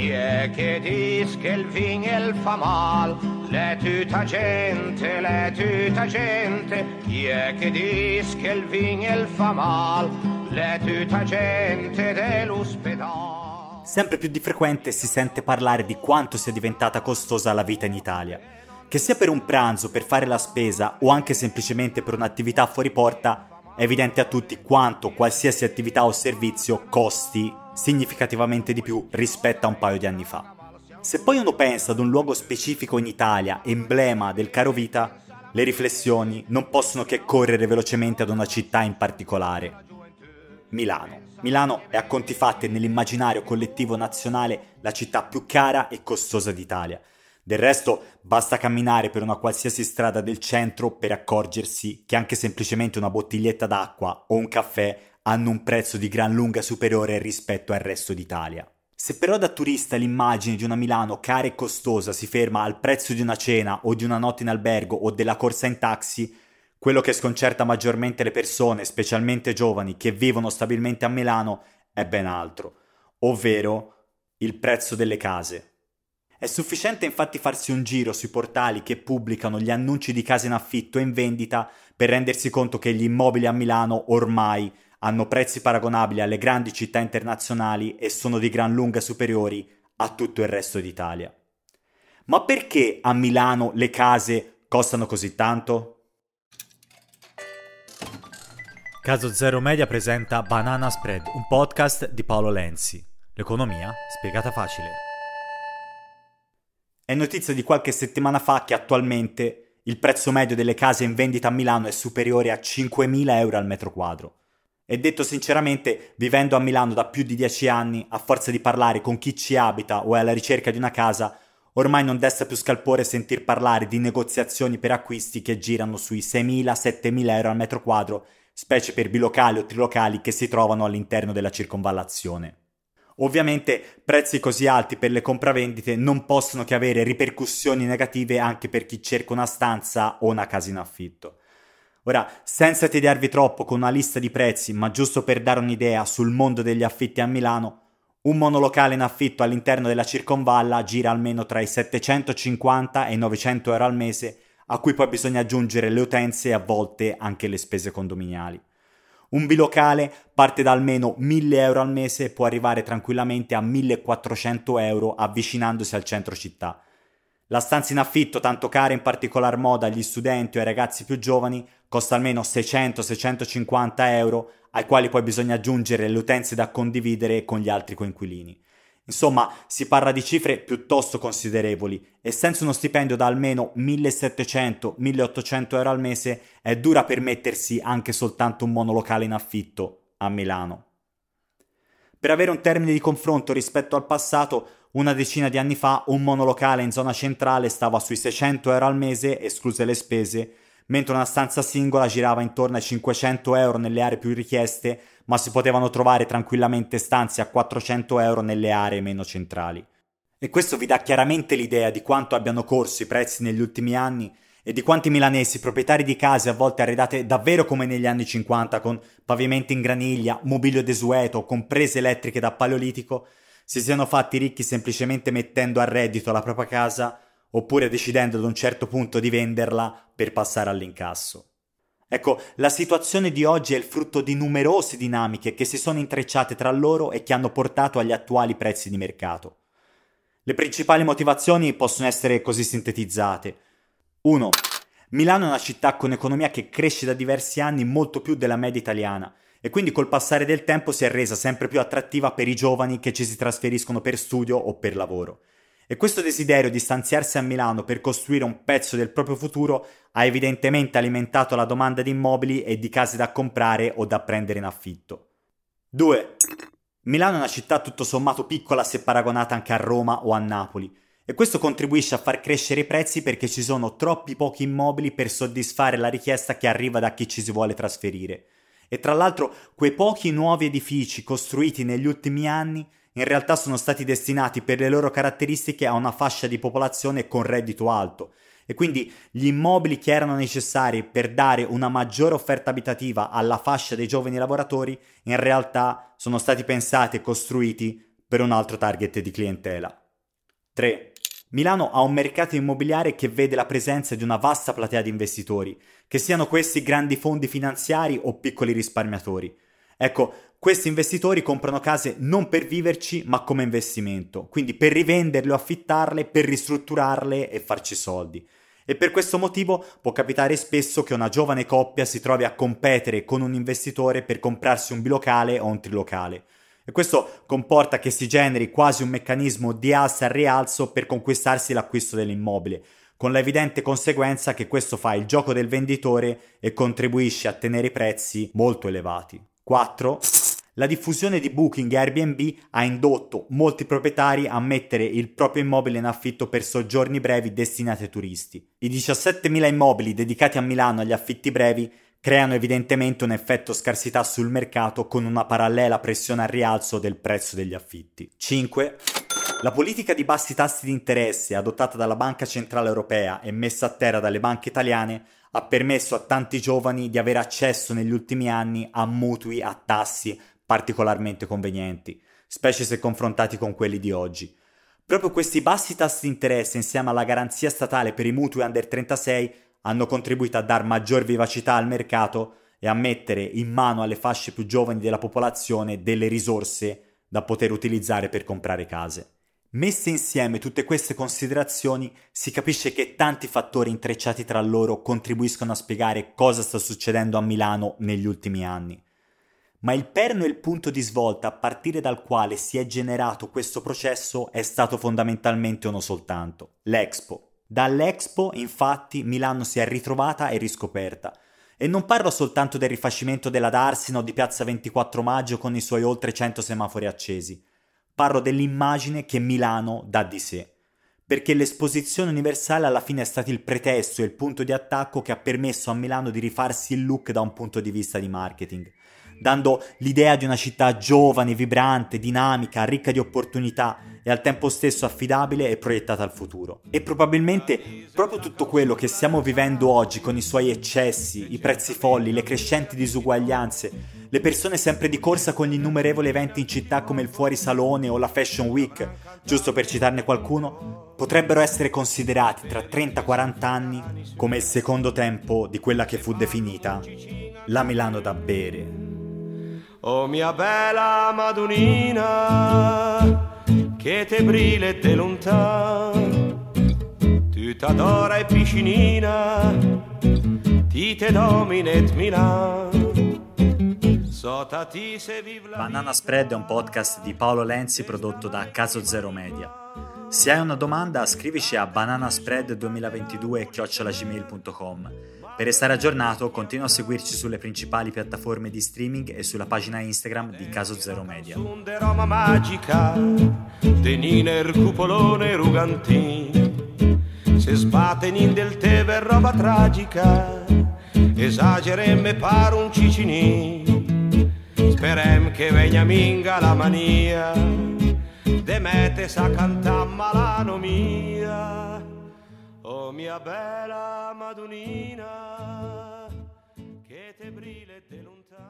Je che dis che il vingel fa mal, le tuta gente, le tuta gente. Je che dis che il vingel fa mal, le tuta gente dell'ospedale. Sempre più di frequente si sente parlare di quanto sia diventata costosa la vita in Italia. Che sia per un pranzo, per fare la spesa o anche semplicemente per un'attività fuori porta, è evidente a tutti quanto qualsiasi attività o servizio costi significativamente di più rispetto a un paio di anni fa. Se poi uno pensa ad un luogo specifico in Italia, emblema del caro vita, le riflessioni non possono che correre velocemente ad una città in particolare. Milano. Milano è a conti fatti nell'immaginario collettivo nazionale la città più cara e costosa d'Italia. Del resto basta camminare per una qualsiasi strada del centro per accorgersi che anche semplicemente una bottiglietta d'acqua o un caffè hanno un prezzo di gran lunga superiore rispetto al resto d'Italia. Se però da turista l'immagine di una Milano cara e costosa si ferma al prezzo di una cena o di una notte in albergo o della corsa in taxi, quello che sconcerta maggiormente le persone, specialmente giovani, che vivono stabilmente a Milano, è ben altro, ovvero il prezzo delle case. È sufficiente infatti farsi un giro sui portali che pubblicano gli annunci di case in affitto e in vendita per rendersi conto che gli immobili a Milano ormai hanno prezzi paragonabili alle grandi città internazionali e sono di gran lunga superiori a tutto il resto d'Italia. Ma perché a Milano le case costano così tanto? Caso Zero Media presenta Banana Spread, un podcast di Paolo Lenzi. L'economia spiegata facile. È notizia di qualche settimana fa che attualmente il prezzo medio delle case in vendita a Milano è superiore a 5.000 euro al metro quadro. E detto sinceramente, vivendo a Milano da più di dieci anni, a forza di parlare con chi ci abita o è alla ricerca di una casa, ormai non desta più scalpore sentir parlare di negoziazioni per acquisti che girano sui 6.000-7.000 euro al metro quadro, specie per bilocali o trilocali che si trovano all'interno della circonvallazione. Ovviamente prezzi così alti per le compravendite non possono che avere ripercussioni negative anche per chi cerca una stanza o una casa in affitto. Ora, senza tediarvi troppo con una lista di prezzi, ma giusto per dare un'idea sul mondo degli affitti a Milano, un monolocale in affitto all'interno della circonvalla gira almeno tra i 750 e i 900 euro al mese, a cui poi bisogna aggiungere le utenze e a volte anche le spese condominiali. Un bilocale parte da almeno 1000 euro al mese e può arrivare tranquillamente a 1400 euro avvicinandosi al centro città. La stanza in affitto, tanto cara in particolar modo agli studenti o ai ragazzi più giovani, costa almeno 600-650 euro, ai quali poi bisogna aggiungere le utenze da condividere con gli altri coinquilini. Insomma, si parla di cifre piuttosto considerevoli e senza uno stipendio da almeno 1700-1800 euro al mese è dura permettersi anche soltanto un monolocale in affitto a Milano. Per avere un termine di confronto rispetto al passato, una decina di anni fa un monolocale in zona centrale stava sui 600 euro al mese, escluse le spese, mentre una stanza singola girava intorno ai 500 euro nelle aree più richieste, ma si potevano trovare tranquillamente stanze a 400 euro nelle aree meno centrali. E questo vi dà chiaramente l'idea di quanto abbiano corso i prezzi negli ultimi anni e di quanti milanesi proprietari di case a volte arredate davvero come negli anni 50 con pavimenti in graniglia, mobilio desueto, comprese elettriche da paleolitico, si siano fatti ricchi semplicemente mettendo a reddito la propria casa oppure decidendo ad un certo punto di venderla per passare all'incasso. Ecco, la situazione di oggi è il frutto di numerose dinamiche che si sono intrecciate tra loro e che hanno portato agli attuali prezzi di mercato. Le principali motivazioni possono essere così sintetizzate. 1. Milano è una città con economia che cresce da diversi anni molto più della media italiana e quindi col passare del tempo si è resa sempre più attrattiva per i giovani che ci si trasferiscono per studio o per lavoro. E questo desiderio di stanziarsi a Milano per costruire un pezzo del proprio futuro ha evidentemente alimentato la domanda di immobili e di case da comprare o da prendere in affitto. 2. Milano è una città tutto sommato piccola se paragonata anche a Roma o a Napoli, e questo contribuisce a far crescere i prezzi perché ci sono troppi pochi immobili per soddisfare la richiesta che arriva da chi ci si vuole trasferire. E tra l'altro quei pochi nuovi edifici costruiti negli ultimi anni in realtà sono stati destinati per le loro caratteristiche a una fascia di popolazione con reddito alto e quindi gli immobili che erano necessari per dare una maggiore offerta abitativa alla fascia dei giovani lavoratori in realtà sono stati pensati e costruiti per un altro target di clientela. 3. Milano ha un mercato immobiliare che vede la presenza di una vasta platea di investitori, che siano questi grandi fondi finanziari o piccoli risparmiatori. Ecco, questi investitori comprano case non per viverci, ma come investimento, quindi per rivenderle o affittarle, per ristrutturarle e farci soldi. E per questo motivo può capitare spesso che una giovane coppia si trovi a competere con un investitore per comprarsi un bilocale o un trilocale. E questo comporta che si generi quasi un meccanismo di alza e rialzo per conquistarsi l'acquisto dell'immobile, con la evidente conseguenza che questo fa il gioco del venditore e contribuisce a tenere i prezzi molto elevati. 4. La diffusione di Booking e Airbnb ha indotto molti proprietari a mettere il proprio immobile in affitto per soggiorni brevi destinati ai turisti. I 17.000 immobili dedicati a Milano agli affitti brevi creano evidentemente un effetto scarsità sul mercato con una parallela pressione al rialzo del prezzo degli affitti. 5. La politica di bassi tassi di interesse adottata dalla Banca Centrale Europea e messa a terra dalle banche italiane ha permesso a tanti giovani di avere accesso negli ultimi anni a mutui a tassi particolarmente convenienti, specie se confrontati con quelli di oggi. Proprio questi bassi tassi di interesse insieme alla garanzia statale per i mutui under 36 hanno contribuito a dar maggior vivacità al mercato e a mettere in mano alle fasce più giovani della popolazione delle risorse da poter utilizzare per comprare case. Messe insieme tutte queste considerazioni si capisce che tanti fattori intrecciati tra loro contribuiscono a spiegare cosa sta succedendo a Milano negli ultimi anni. Ma il perno e il punto di svolta a partire dal quale si è generato questo processo è stato fondamentalmente uno soltanto, l'Expo. Dall'Expo, infatti, Milano si è ritrovata e riscoperta. E non parlo soltanto del rifacimento della Darsena o di Piazza 24 Maggio con i suoi oltre 100 semafori accesi. Parlo dell'immagine che Milano dà di sé. Perché l'esposizione universale alla fine è stato il pretesto e il punto di attacco che ha permesso a Milano di rifarsi il look da un punto di vista di marketing dando l'idea di una città giovane, vibrante, dinamica, ricca di opportunità e al tempo stesso affidabile e proiettata al futuro. E probabilmente proprio tutto quello che stiamo vivendo oggi con i suoi eccessi, i prezzi folli, le crescenti disuguaglianze, le persone sempre di corsa con gli innumerevoli eventi in città come il fuorisalone o la Fashion Week, giusto per citarne qualcuno, potrebbero essere considerati tra 30-40 anni come il secondo tempo di quella che fu definita la Milano da bere. Oh mia bella Madonnina, che te brille te lontano, tu t'adora e piscinina, ti te dominet Milano. Banana Spread è un podcast di Paolo Lenzi prodotto da Caso Zero Media. Se hai una domanda scrivici a bananaspread2022.gmail.com per restare aggiornato, continua a seguirci sulle principali piattaforme di streaming e sulla pagina Instagram di Caso Zero Media. Roma magica, teniner cupolone rugantin, se sbatten in del teve roba tragica, esageremme par un cicinin, Sperem che vegna minga la mania, De demete sa cantà malanomia. Oh mia bella Madunina, che te brille te lontano